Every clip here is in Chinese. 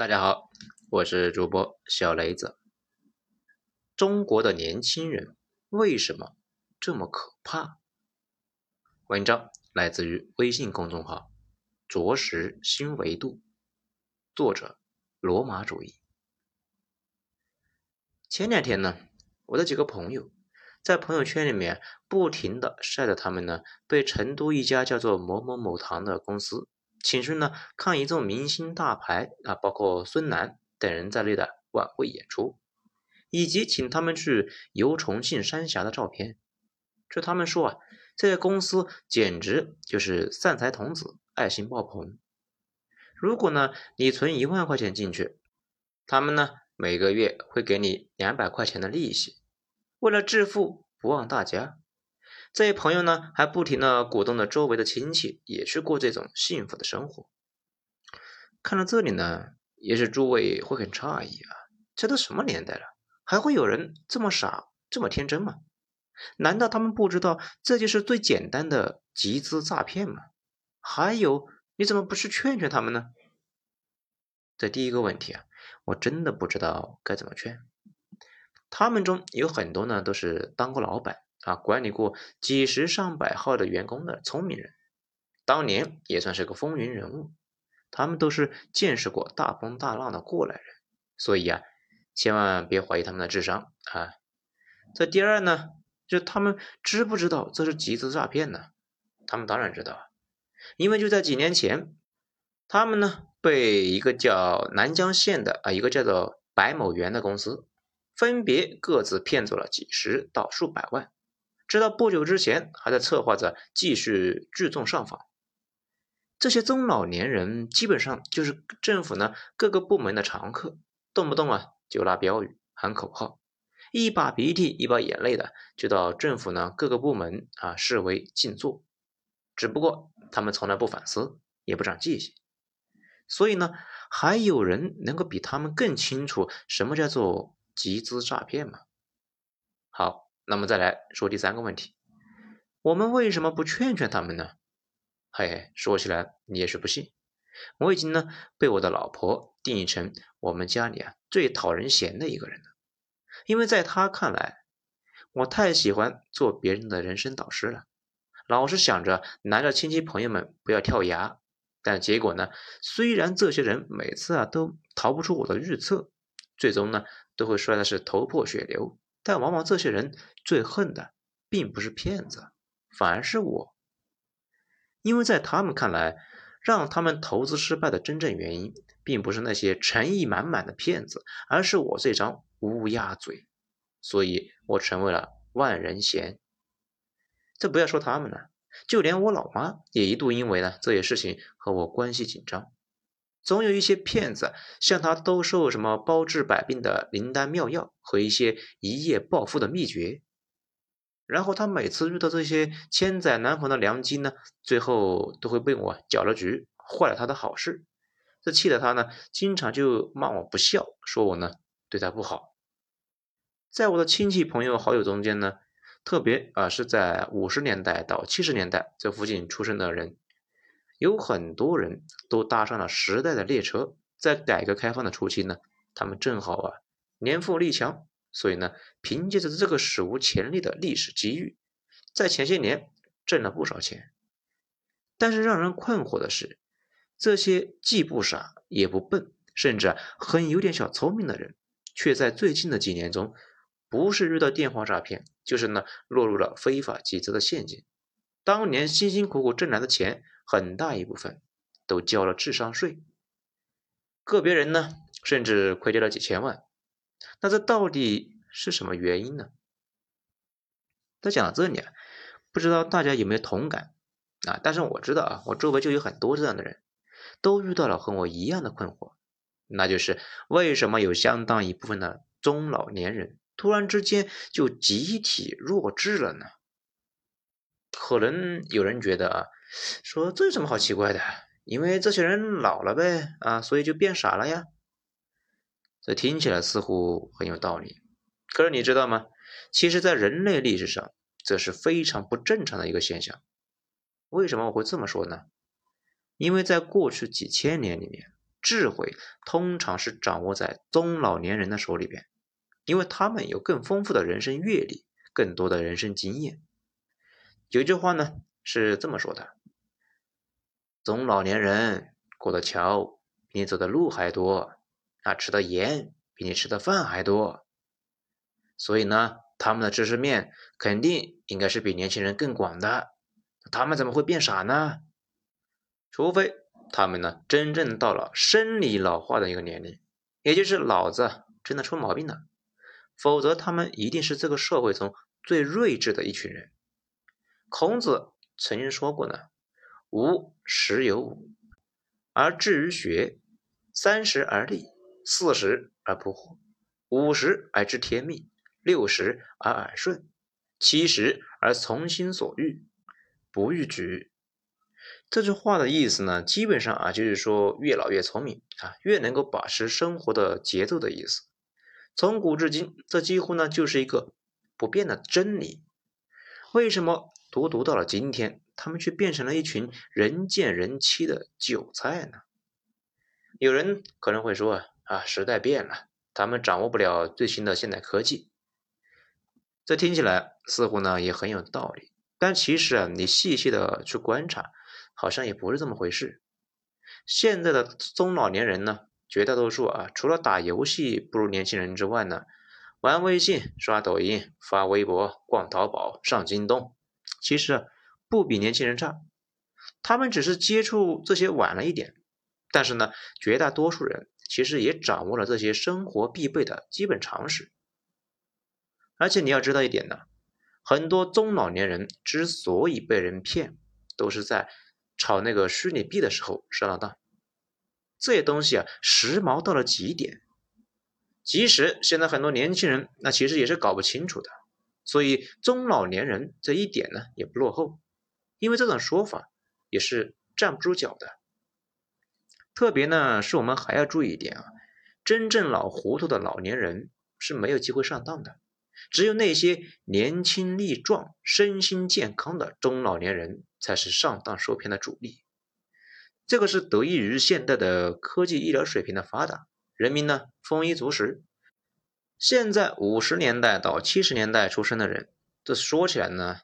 大家好，我是主播小雷子。中国的年轻人为什么这么可怕？文章来自于微信公众号“着实新维度”，作者罗马主义。前两天呢，我的几个朋友在朋友圈里面不停的晒着他们呢被成都一家叫做某某某堂的公司。请去呢看一众明星大牌啊，包括孙楠等人在内的晚会演出，以及请他们去游重庆三峡的照片。这他们说啊，这些公司简直就是散财童子，爱心爆棚。如果呢你存一万块钱进去，他们呢每个月会给你两百块钱的利息。为了致富，不忘大家。这些朋友呢，还不停的鼓动着周围的亲戚也去过这种幸福的生活。看到这里呢，也许诸位会很诧异啊，这都什么年代了，还会有人这么傻、这么天真吗？难道他们不知道这就是最简单的集资诈骗吗？还有，你怎么不去劝劝他们呢？这第一个问题啊，我真的不知道该怎么劝。他们中有很多呢，都是当过老板。啊，管理过几十上百号的员工的聪明人，当年也算是个风云人物。他们都是见识过大风大浪的过来人，所以啊，千万别怀疑他们的智商啊。这第二呢，就他们知不知道这是集资诈骗呢？他们当然知道，因为就在几年前，他们呢被一个叫南江县的啊，一个叫做白某元的公司，分别各自骗走了几十到数百万。直到不久之前，还在策划着继续聚众上访。这些中老年人基本上就是政府呢各个部门的常客，动不动啊就拉标语、喊口号，一把鼻涕一把眼泪的就到政府呢各个部门啊视为静坐。只不过他们从来不反思，也不长记性，所以呢，还有人能够比他们更清楚什么叫做集资诈骗吗？好。那么再来说第三个问题，我们为什么不劝劝他们呢？嘿嘿，说起来你也是不信，我已经呢被我的老婆定义成我们家里啊最讨人嫌的一个人了，因为在她看来，我太喜欢做别人的人生导师了，老是想着拦着亲戚朋友们不要跳崖，但结果呢，虽然这些人每次啊都逃不出我的预测，最终呢都会摔的是头破血流。但往往这些人最恨的并不是骗子，反而是我，因为在他们看来，让他们投资失败的真正原因，并不是那些诚意满满的骗子，而是我这张乌鸦嘴，所以我成为了万人嫌。这不要说他们了，就连我老妈也一度因为呢这些事情和我关系紧张。总有一些骗子向他兜售什么包治百病的灵丹妙药和一些一夜暴富的秘诀，然后他每次遇到这些千载难逢的良机呢，最后都会被我搅了局，坏了他的好事。这气得他呢，经常就骂我不孝，说我呢对他不好。在我的亲戚朋友好友中间呢，特别啊是在五十年代到七十年代这附近出生的人。有很多人都搭上了时代的列车，在改革开放的初期呢，他们正好啊年富力强，所以呢，凭借着这个史无前例的历史机遇，在前些年挣了不少钱。但是让人困惑的是，这些既不傻也不笨，甚至很有点小聪明的人，却在最近的几年中，不是遇到电话诈骗，就是呢落入了非法集资的陷阱。当年辛辛苦苦挣来的钱。很大一部分都交了智商税，个别人呢甚至亏掉了几千万。那这到底是什么原因呢？在讲到这里啊，不知道大家有没有同感啊？但是我知道啊，我周围就有很多这样的人，都遇到了和我一样的困惑，那就是为什么有相当一部分的中老年人突然之间就集体弱智了呢？可能有人觉得啊。说这有什么好奇怪的？因为这些人老了呗，啊，所以就变傻了呀。这听起来似乎很有道理，可是你知道吗？其实，在人类历史上，这是非常不正常的一个现象。为什么我会这么说呢？因为在过去几千年里面，智慧通常是掌握在中老年人的手里边，因为他们有更丰富的人生阅历，更多的人生经验。有句话呢是这么说的：中老年人过的桥比你走的路还多，啊，吃的盐比你吃的饭还多。所以呢，他们的知识面肯定应该是比年轻人更广的。他们怎么会变傻呢？除非他们呢真正到了生理老化的一个年龄，也就是脑子真的出毛病了，否则他们一定是这个社会中最睿智的一群人。孔子曾经说过呢：“吾十有五，而志于学；三十而立，四十而不惑，五十而知天命。”六十而耳顺，七十而从心所欲，不逾矩。这句话的意思呢，基本上啊，就是说越老越聪明啊，越能够把持生活的节奏的意思。从古至今，这几乎呢就是一个不变的真理。为什么读读到了今天，他们却变成了一群人见人欺的韭菜呢？有人可能会说啊，时代变了，他们掌握不了最新的现代科技。这听起来似乎呢也很有道理，但其实啊，你细细的去观察，好像也不是这么回事。现在的中老年人呢，绝大多数啊，除了打游戏不如年轻人之外呢，玩微信、刷抖音、发微博、逛淘宝、上京东，其实啊不比年轻人差。他们只是接触这些晚了一点，但是呢，绝大多数人其实也掌握了这些生活必备的基本常识。而且你要知道一点呢，很多中老年人之所以被人骗，都是在炒那个虚拟币的时候上了当。这些东西啊，时髦到了极点，即使现在很多年轻人那其实也是搞不清楚的。所以中老年人这一点呢也不落后，因为这种说法也是站不住脚的。特别呢是我们还要注意一点啊，真正老糊涂的老年人是没有机会上当的。只有那些年轻力壮、身心健康的中老年人才是上当受骗的主力。这个是得益于现代的科技医疗水平的发达，人民呢丰衣足食。现在五十年代到七十年代出生的人，这说起来呢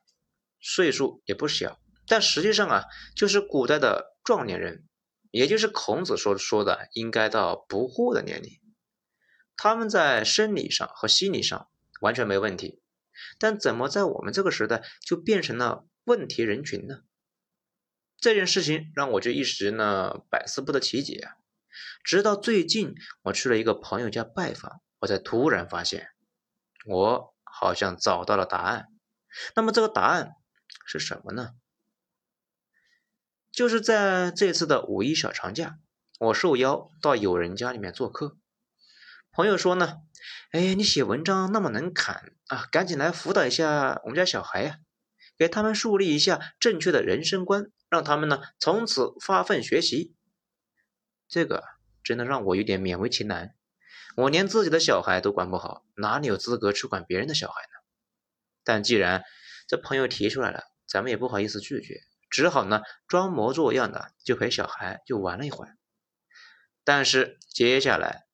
岁数也不小，但实际上啊就是古代的壮年人，也就是孔子说说的应该到不惑的年龄。他们在生理上和心理上。完全没问题，但怎么在我们这个时代就变成了问题人群呢？这件事情让我就一时呢百思不得其解啊！直到最近我去了一个朋友家拜访，我才突然发现，我好像找到了答案。那么这个答案是什么呢？就是在这次的五一小长假，我受邀到友人家里面做客，朋友说呢。哎，你写文章那么能侃啊，赶紧来辅导一下我们家小孩呀，给他们树立一下正确的人生观，让他们呢从此发奋学习。这个真的让我有点勉为其难，我连自己的小孩都管不好，哪里有资格去管别人的小孩呢？但既然这朋友提出来了，咱们也不好意思拒绝，只好呢装模作样的就陪小孩就玩了一会儿。但是接下来。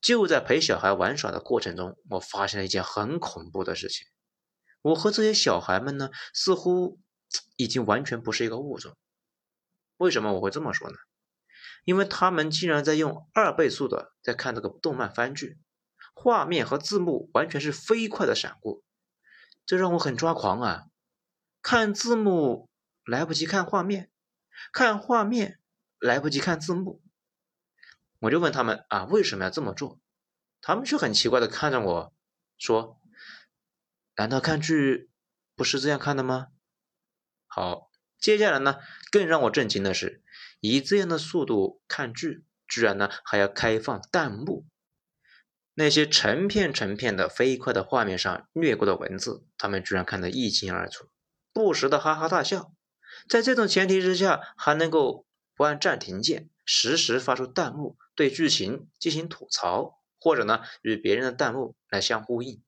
就在陪小孩玩耍的过程中，我发现了一件很恐怖的事情。我和这些小孩们呢，似乎已经完全不是一个物种。为什么我会这么说呢？因为他们竟然在用二倍速的在看这个动漫番剧，画面和字幕完全是飞快的闪过，这让我很抓狂啊！看字幕来不及看画面，看画面来不及看字幕。我就问他们啊，为什么要这么做？他们却很奇怪的看着我说：“难道看剧不是这样看的吗？”好，接下来呢，更让我震惊的是，以这样的速度看剧，居然呢还要开放弹幕。那些成片成片的飞快的画面上掠过的文字，他们居然看得一清二楚，不时的哈哈大笑。在这种前提之下，还能够不按暂停键，实时发出弹幕。对剧情进行吐槽，或者呢与别人的弹幕来相呼应。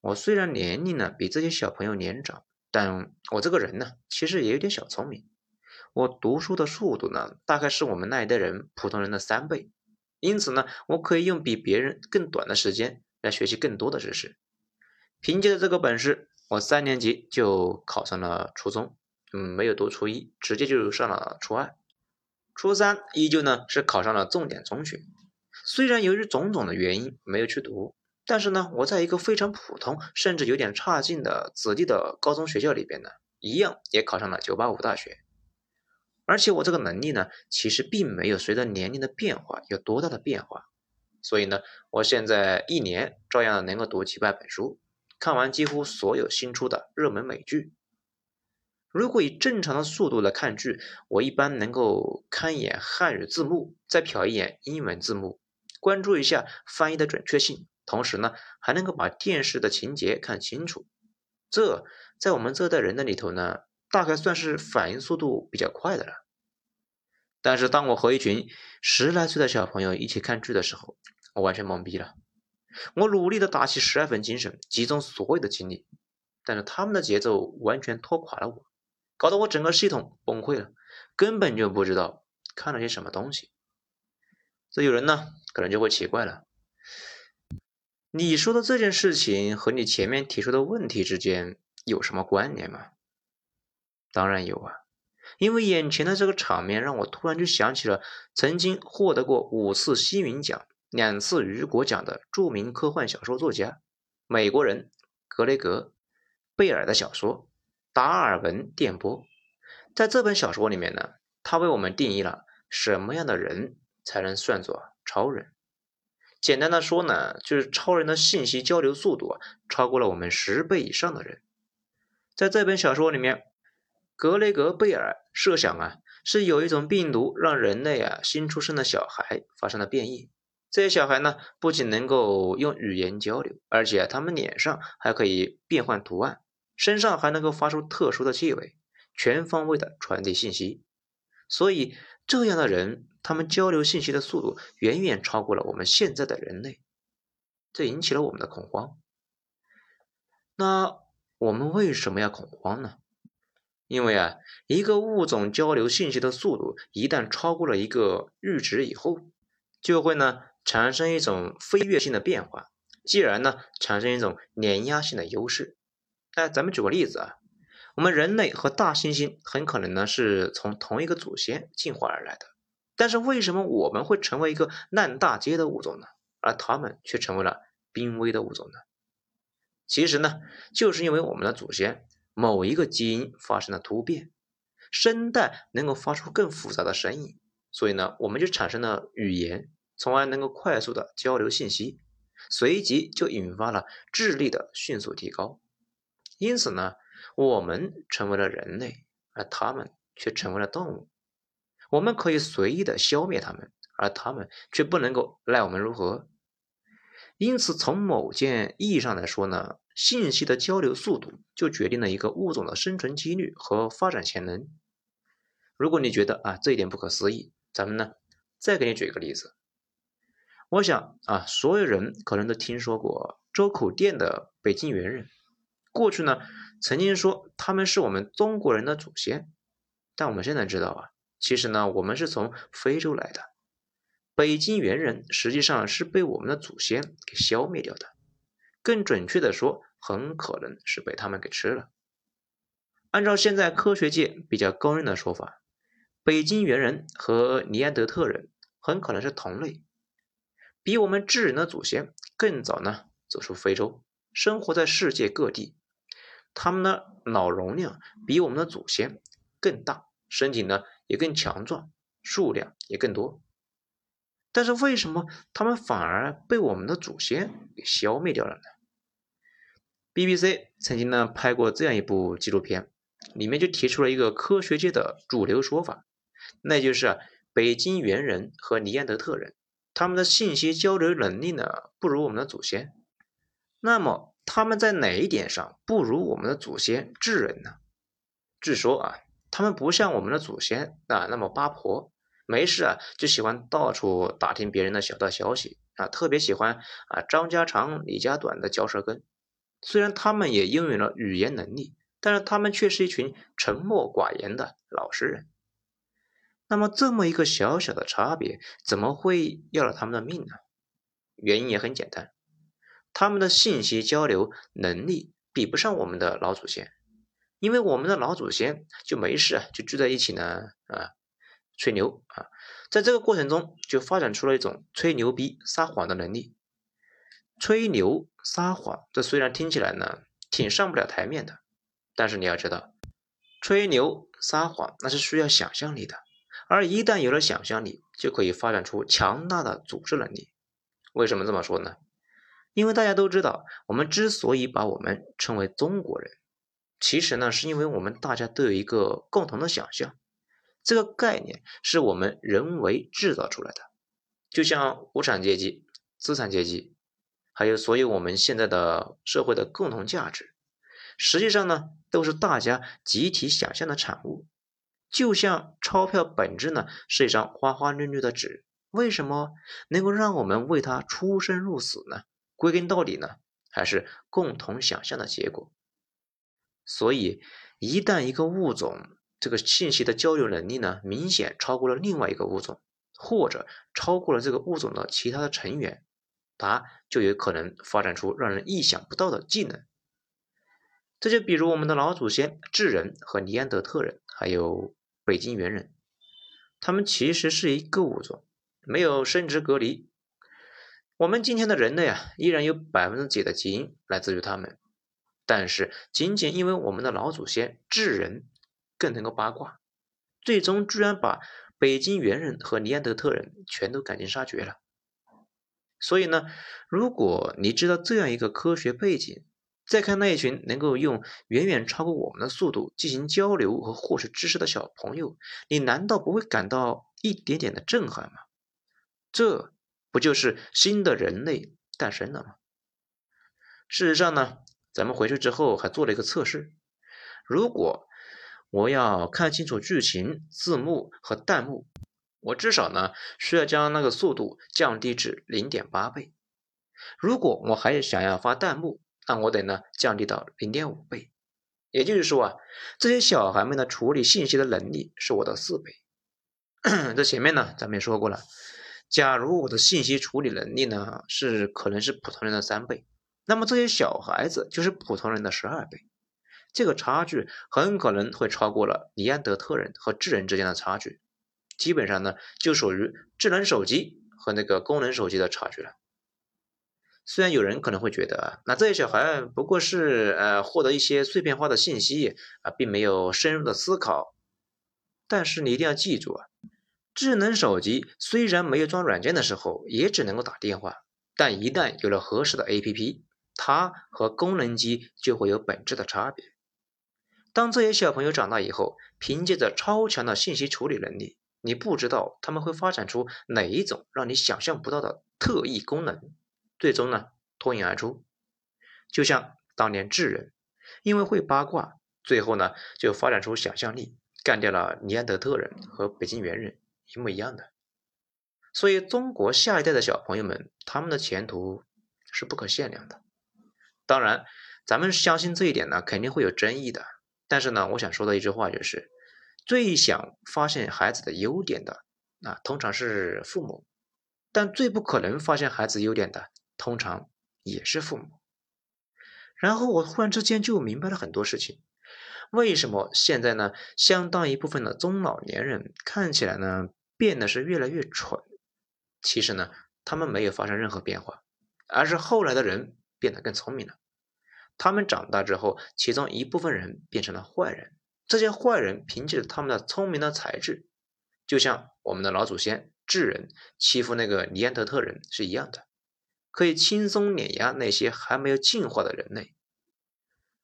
我虽然年龄呢比这些小朋友年长，但我这个人呢其实也有点小聪明。我读书的速度呢，大概是我们那一代人普通人的三倍，因此呢，我可以用比别人更短的时间来学习更多的知识。凭借着这个本事，我三年级就考上了初中，嗯，没有读初一，直接就上了初二。初三依旧呢是考上了重点中学，虽然由于种种的原因没有去读，但是呢，我在一个非常普通甚至有点差劲的子弟的高中学校里边呢，一样也考上了985大学。而且我这个能力呢，其实并没有随着年龄的变化有多大的变化，所以呢，我现在一年照样能够读几百本书，看完几乎所有新出的热门美剧。如果以正常的速度来看剧，我一般能够看一眼汉语字幕，再瞟一眼英文字幕，关注一下翻译的准确性，同时呢，还能够把电视的情节看清楚。这在我们这代人的里头呢，大概算是反应速度比较快的了。但是当我和一群十来岁的小朋友一起看剧的时候，我完全懵逼了。我努力的打起十二分精神，集中所有的精力，但是他们的节奏完全拖垮了我。搞得我整个系统崩溃了，根本就不知道看了些什么东西。这有人呢，可能就会奇怪了：你说的这件事情和你前面提出的问题之间有什么关联吗？当然有啊，因为眼前的这个场面让我突然就想起了曾经获得过五次星云奖、两次雨果奖的著名科幻小说作家美国人格雷格·贝尔的小说。达尔文电波，在这本小说里面呢，他为我们定义了什么样的人才能算作超人。简单的说呢，就是超人的信息交流速度啊，超过了我们十倍以上的人。在这本小说里面，格雷格贝尔设想啊，是有一种病毒让人类啊新出生的小孩发生了变异。这些小孩呢，不仅能够用语言交流，而且他们脸上还可以变换图案。身上还能够发出特殊的气味，全方位的传递信息，所以这样的人，他们交流信息的速度远远超过了我们现在的人类，这引起了我们的恐慌。那我们为什么要恐慌呢？因为啊，一个物种交流信息的速度一旦超过了一个阈值以后，就会呢产生一种飞跃性的变化，继而呢产生一种碾压性的优势。哎，咱们举个例子啊，我们人类和大猩猩很可能呢是从同一个祖先进化而来的，但是为什么我们会成为一个烂大街的物种呢？而他们却成为了濒危的物种呢？其实呢，就是因为我们的祖先某一个基因发生了突变，声带能够发出更复杂的声音，所以呢，我们就产生了语言，从而能够快速的交流信息，随即就引发了智力的迅速提高。因此呢，我们成为了人类，而他们却成为了动物。我们可以随意的消灭他们，而他们却不能够奈我们如何。因此，从某件意义上来说呢，信息的交流速度就决定了一个物种的生存几率和发展潜能。如果你觉得啊这一点不可思议，咱们呢再给你举一个例子。我想啊，所有人可能都听说过周口店的北京猿人。过去呢，曾经说他们是我们中国人的祖先，但我们现在知道啊，其实呢，我们是从非洲来的。北京猿人实际上是被我们的祖先给消灭掉的，更准确的说，很可能是被他们给吃了。按照现在科学界比较公认的说法，北京猿人和尼安德特人很可能是同类，比我们智人的祖先更早呢走出非洲，生活在世界各地。他们的脑容量比我们的祖先更大，身体呢也更强壮，数量也更多。但是为什么他们反而被我们的祖先给消灭掉了呢？BBC 曾经呢拍过这样一部纪录片，里面就提出了一个科学界的主流说法，那就是北京猿人和尼安德特人，他们的信息交流能力呢不如我们的祖先。那么。他们在哪一点上不如我们的祖先智人呢？据说啊，他们不像我们的祖先啊那么八婆，没事啊就喜欢到处打听别人的小道消息啊，特别喜欢啊张家长李家短的嚼舌根。虽然他们也拥有了语言能力，但是他们却是一群沉默寡言的老实人。那么这么一个小小的差别，怎么会要了他们的命呢？原因也很简单，他们的信息交流能力比不上我们的老祖先，因为我们的老祖先就没事啊，就聚在一起呢啊，吹牛啊，在这个过程中就发展出了一种吹牛逼、撒谎的能力。吹牛撒谎，这虽然听起来呢挺上不了台面的，但是你要知道，吹牛撒谎那是需要想象力的，而一旦有了想象力，就可以发展出强大的组织能力。为什么这么说呢？因为大家都知道，我们之所以把我们称为中国人，其实呢是因为我们大家都有一个共同的想象，这个概念是我们人为制造出来的，就像无产阶级、资产阶级。还有所有我们现在的社会的共同价值，实际上呢，都是大家集体想象的产物。就像钞票本质呢是一张花花绿绿的纸，为什么能够让我们为它出生入死呢？归根到底呢，还是共同想象的结果。所以，一旦一个物种这个信息的交流能力呢，明显超过了另外一个物种，或者超过了这个物种的其他的成员。它就有可能发展出让人意想不到的技能。这就比如我们的老祖先智人和尼安德特人，还有北京猿人，他们其实是一个物种，没有生殖隔离。我们今天的人类啊，依然有百分之几的基因来自于他们，但是仅仅因为我们的老祖先智人更能够八卦，最终居然把北京猿人和尼安德特人全都赶尽杀绝了。所以呢，如果你知道这样一个科学背景，再看那一群能够用远远超过我们的速度进行交流和获取知识的小朋友，你难道不会感到一点点的震撼吗？这不就是新的人类诞生了吗？事实上呢，咱们回去之后还做了一个测试，如果我要看清楚剧情、字幕和弹幕。我至少呢需要将那个速度降低至零点八倍。如果我还想要发弹幕，那我得呢降低到零点五倍。也就是说啊，这些小孩们的处理信息的能力是我的四倍。这前面呢咱们也说过了，假如我的信息处理能力呢是可能是普通人的三倍，那么这些小孩子就是普通人的十二倍。这个差距很可能会超过了尼安德特人和智人之间的差距。基本上呢，就属于智能手机和那个功能手机的差距了。虽然有人可能会觉得啊，那这些小孩不过是呃获得一些碎片化的信息啊，并没有深入的思考。但是你一定要记住啊，智能手机虽然没有装软件的时候也只能够打电话，但一旦有了合适的 APP，它和功能机就会有本质的差别。当这些小朋友长大以后，凭借着超强的信息处理能力。你不知道他们会发展出哪一种让你想象不到的特异功能，最终呢脱颖而出。就像当年智人，因为会八卦，最后呢就发展出想象力，干掉了尼安德特人和北京猿人，一模一样的。所以中国下一代的小朋友们，他们的前途是不可限量的。当然，咱们相信这一点呢，肯定会有争议的。但是呢，我想说的一句话就是。最想发现孩子的优点的，那通常是父母；但最不可能发现孩子优点的，通常也是父母。然后我忽然之间就明白了很多事情：为什么现在呢？相当一部分的中老年人看起来呢，变得是越来越蠢。其实呢，他们没有发生任何变化，而是后来的人变得更聪明了。他们长大之后，其中一部分人变成了坏人。这些坏人凭借着他们的聪明的才智，就像我们的老祖先智人欺负那个尼安德特人是一样的，可以轻松碾压那些还没有进化的人类。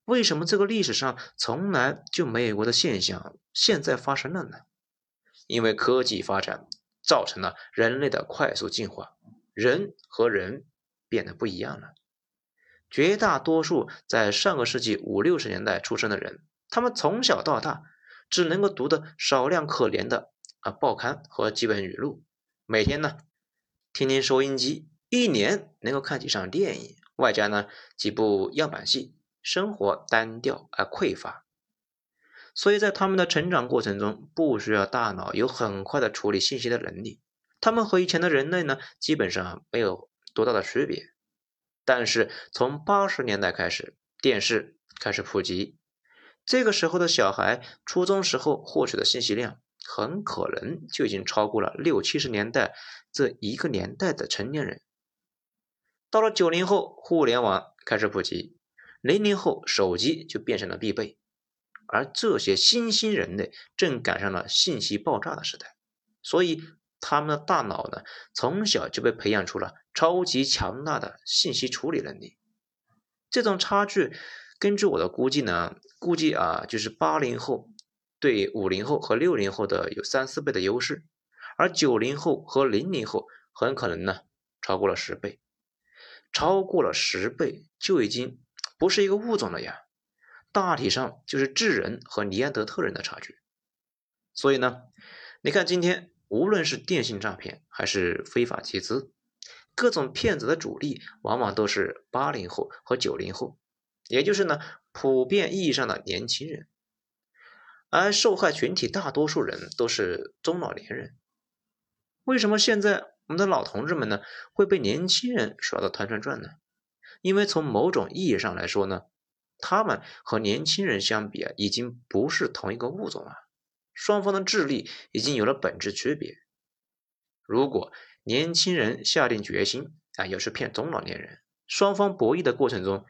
为什么这个历史上从来就没有过的现象现在发生了呢？因为科技发展造成了人类的快速进化，人和人变得不一样了。绝大多数在上个世纪五六十年代出生的人。他们从小到大只能够读的少量可怜的啊报刊和基本语录，每天呢听听收音机，一年能够看几场电影，外加呢几部样板戏，生活单调而匮乏。所以在他们的成长过程中，不需要大脑有很快的处理信息的能力。他们和以前的人类呢，基本上没有多大的区别。但是从八十年代开始，电视开始普及，这个时候的小孩初中时候获取的信息量，很可能就已经超过了六七十年代这一个年代的成年人。到了九零后，互联网开始普及，零零后手机就变成了必备，而这些新兴人类正赶上了信息爆炸的时代，所以。他们的大脑呢，从小就被培养出了超级强大的信息处理能力。这种差距，根据我的估计呢，估计啊，就是八零后对五零后和六零后的有三四倍的优势，而九零后和零零后很可能呢，超过了十倍，超过了十倍就已经不是一个物种了呀，大体上就是智人和尼安德特人的差距。所以呢，你看今天。无论是电信诈骗还是非法集资，各种骗子的主力往往都是八零后和九零后，也就是呢普遍意义上的年轻人，而受害群体大多数人都是中老年人。为什么现在我们的老同志们呢会被年轻人耍得团团转呢？因为从某种意义上来说呢，他们和年轻人相比啊，已经不是同一个物种了。双方的智力已经有了本质区别。如果年轻人下定决心啊，要是骗中老年人，双方博弈的过程中，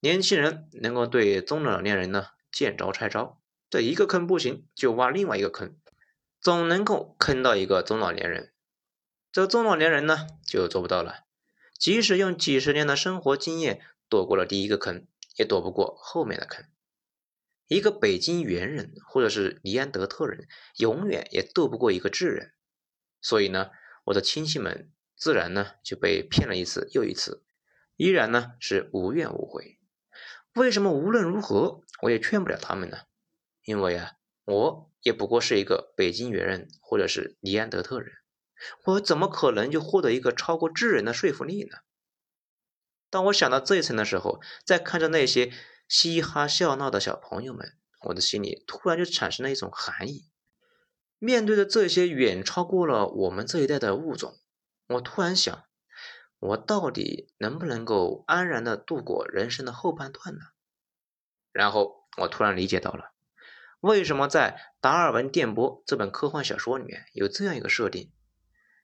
年轻人能够对中老年人呢见招拆招，这一个坑不行就挖另外一个坑，总能够坑到一个中老年人。这中老年人呢就做不到了，即使用几十年的生活经验躲过了第一个坑，也躲不过后面的坑。一个北京猿人或者是尼安德特人，永远也斗不过一个智人，所以呢，我的亲戚们自然呢就被骗了一次又一次，依然呢是无怨无悔。为什么无论如何我也劝不了他们呢？因为啊，我也不过是一个北京猿人或者是尼安德特人，我怎么可能就获得一个超过智人的说服力呢？当我想到这一层的时候，再看着那些。嘻哈笑闹的小朋友们，我的心里突然就产生了一种寒意。面对着这些远超过了我们这一代的物种，我突然想：我到底能不能够安然的度过人生的后半段呢？然后我突然理解到了，为什么在《达尔文电波》这本科幻小说里面有这样一个设定：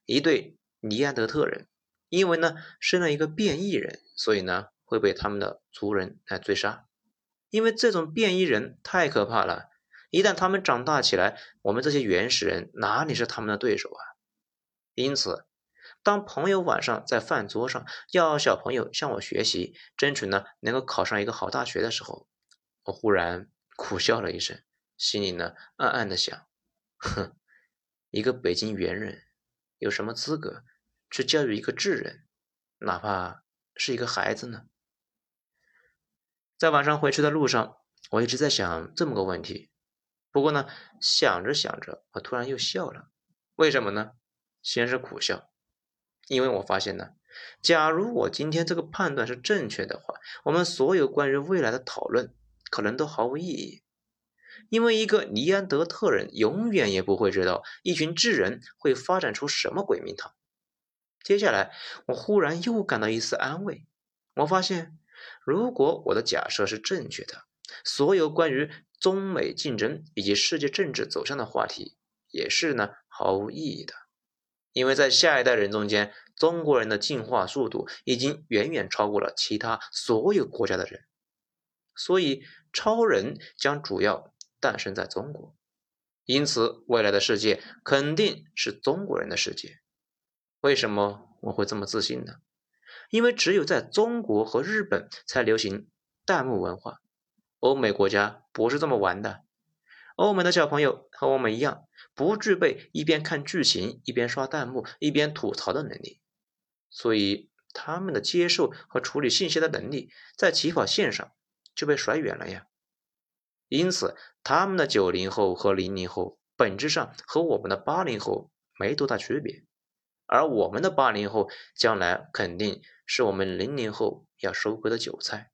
一对尼安德特人，因为呢生了一个变异人，所以呢会被他们的族人来追杀。因为这种变异人太可怕了，一旦他们长大起来，我们这些原始人哪里是他们的对手啊？因此，当朋友晚上在饭桌上要小朋友向我学习，争取呢能够考上一个好大学的时候，我忽然苦笑了一声，心里呢暗暗的想：哼，一个北京猿人有什么资格去教育一个智人，哪怕是一个孩子呢？在晚上回去的路上，我一直在想这么个问题。不过呢，想着想着，我突然又笑了。为什么呢？先是苦笑，因为我发现呢，假如我今天这个判断是正确的话，我们所有关于未来的讨论可能都毫无意义。因为一个尼安德特人永远也不会知道一群智人会发展出什么鬼名堂。接下来，我忽然又感到一丝安慰。我发现。如果我的假设是正确的，所有关于中美竞争以及世界政治走向的话题也是呢毫无意义的，因为在下一代人中间，中国人的进化速度已经远远超过了其他所有国家的人，所以超人将主要诞生在中国，因此未来的世界肯定是中国人的世界。为什么我会这么自信呢？因为只有在中国和日本才流行弹幕文化，欧美国家不是这么玩的。欧美的小朋友和我们一样，不具备一边看剧情一边刷弹幕一边吐槽的能力，所以他们的接受和处理信息的能力在起跑线上就被甩远了呀。因此，他们的九零后和零零后本质上和我们的八零后没多大区别。而我们的八零后将来肯定是我们零零后要收割的韭菜，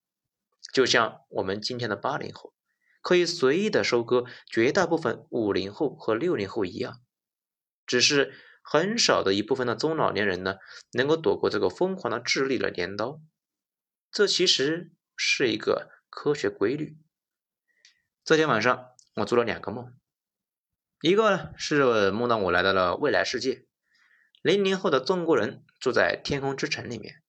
就像我们今天的八零后，可以随意的收割绝大部分五零后和六零后一样，只是很少的一部分的中老年人呢，能够躲过这个疯狂的智力的镰刀。这其实是一个科学规律。这天晚上，我做了两个梦，一个呢是梦到我来到了未来世界，零零后的中国人住在天空之城里面，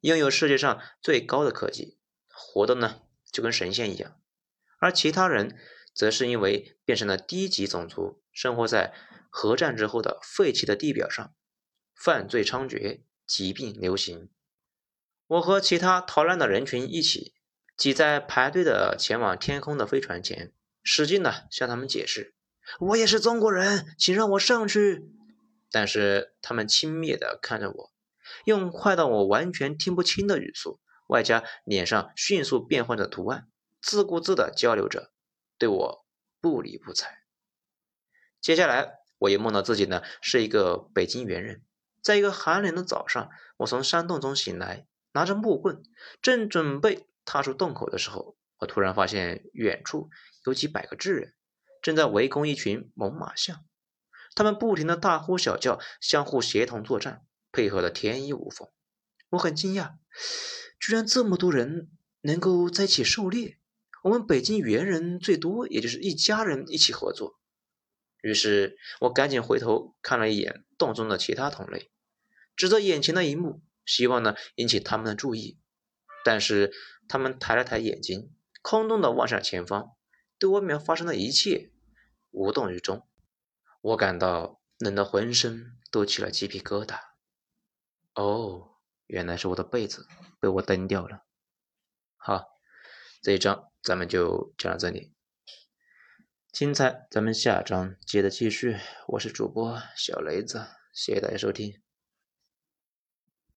拥有世界上最高的科技，活的呢就跟神仙一样。而其他人则是因为变成了低级种族，生活在核战之后的废弃的地表上，犯罪猖獗，疾病流行。我和其他逃难的人群一起挤在排队的前往天空的飞船前，使劲的向他们解释：“我也是中国人，请让我上去。”但是他们轻蔑的看着我，用快到我完全听不清的语速，外加脸上迅速变换的图案。自顾自地交流着，对我不理不睬。接下来，我又梦到自己呢是一个北京猿人，在一个寒冷的早上，我从山洞中醒来，拿着木棍，正准备踏出洞口的时候，我突然发现远处有几百个智人正在围攻一群猛犸象，他们不停地大呼小叫，相互协同作战，配合的天衣无缝。我很惊讶，居然这么多人能够在一起狩猎。我们北京猿人最多也就是一家人一起合作，于是我赶紧回头看了一眼洞中的其他同类，指着眼前的一幕，希望呢引起他们的注意。但是他们抬了抬眼睛，空洞的望向前方，对外面发生的一切无动于衷。我感到冷得浑身都起了鸡皮疙瘩。哦，原来是我的被子被我蹬掉了。好，这一章。咱们就讲到这里，精彩，咱们下章接着继续。我是主播小雷子，谢谢大家收听。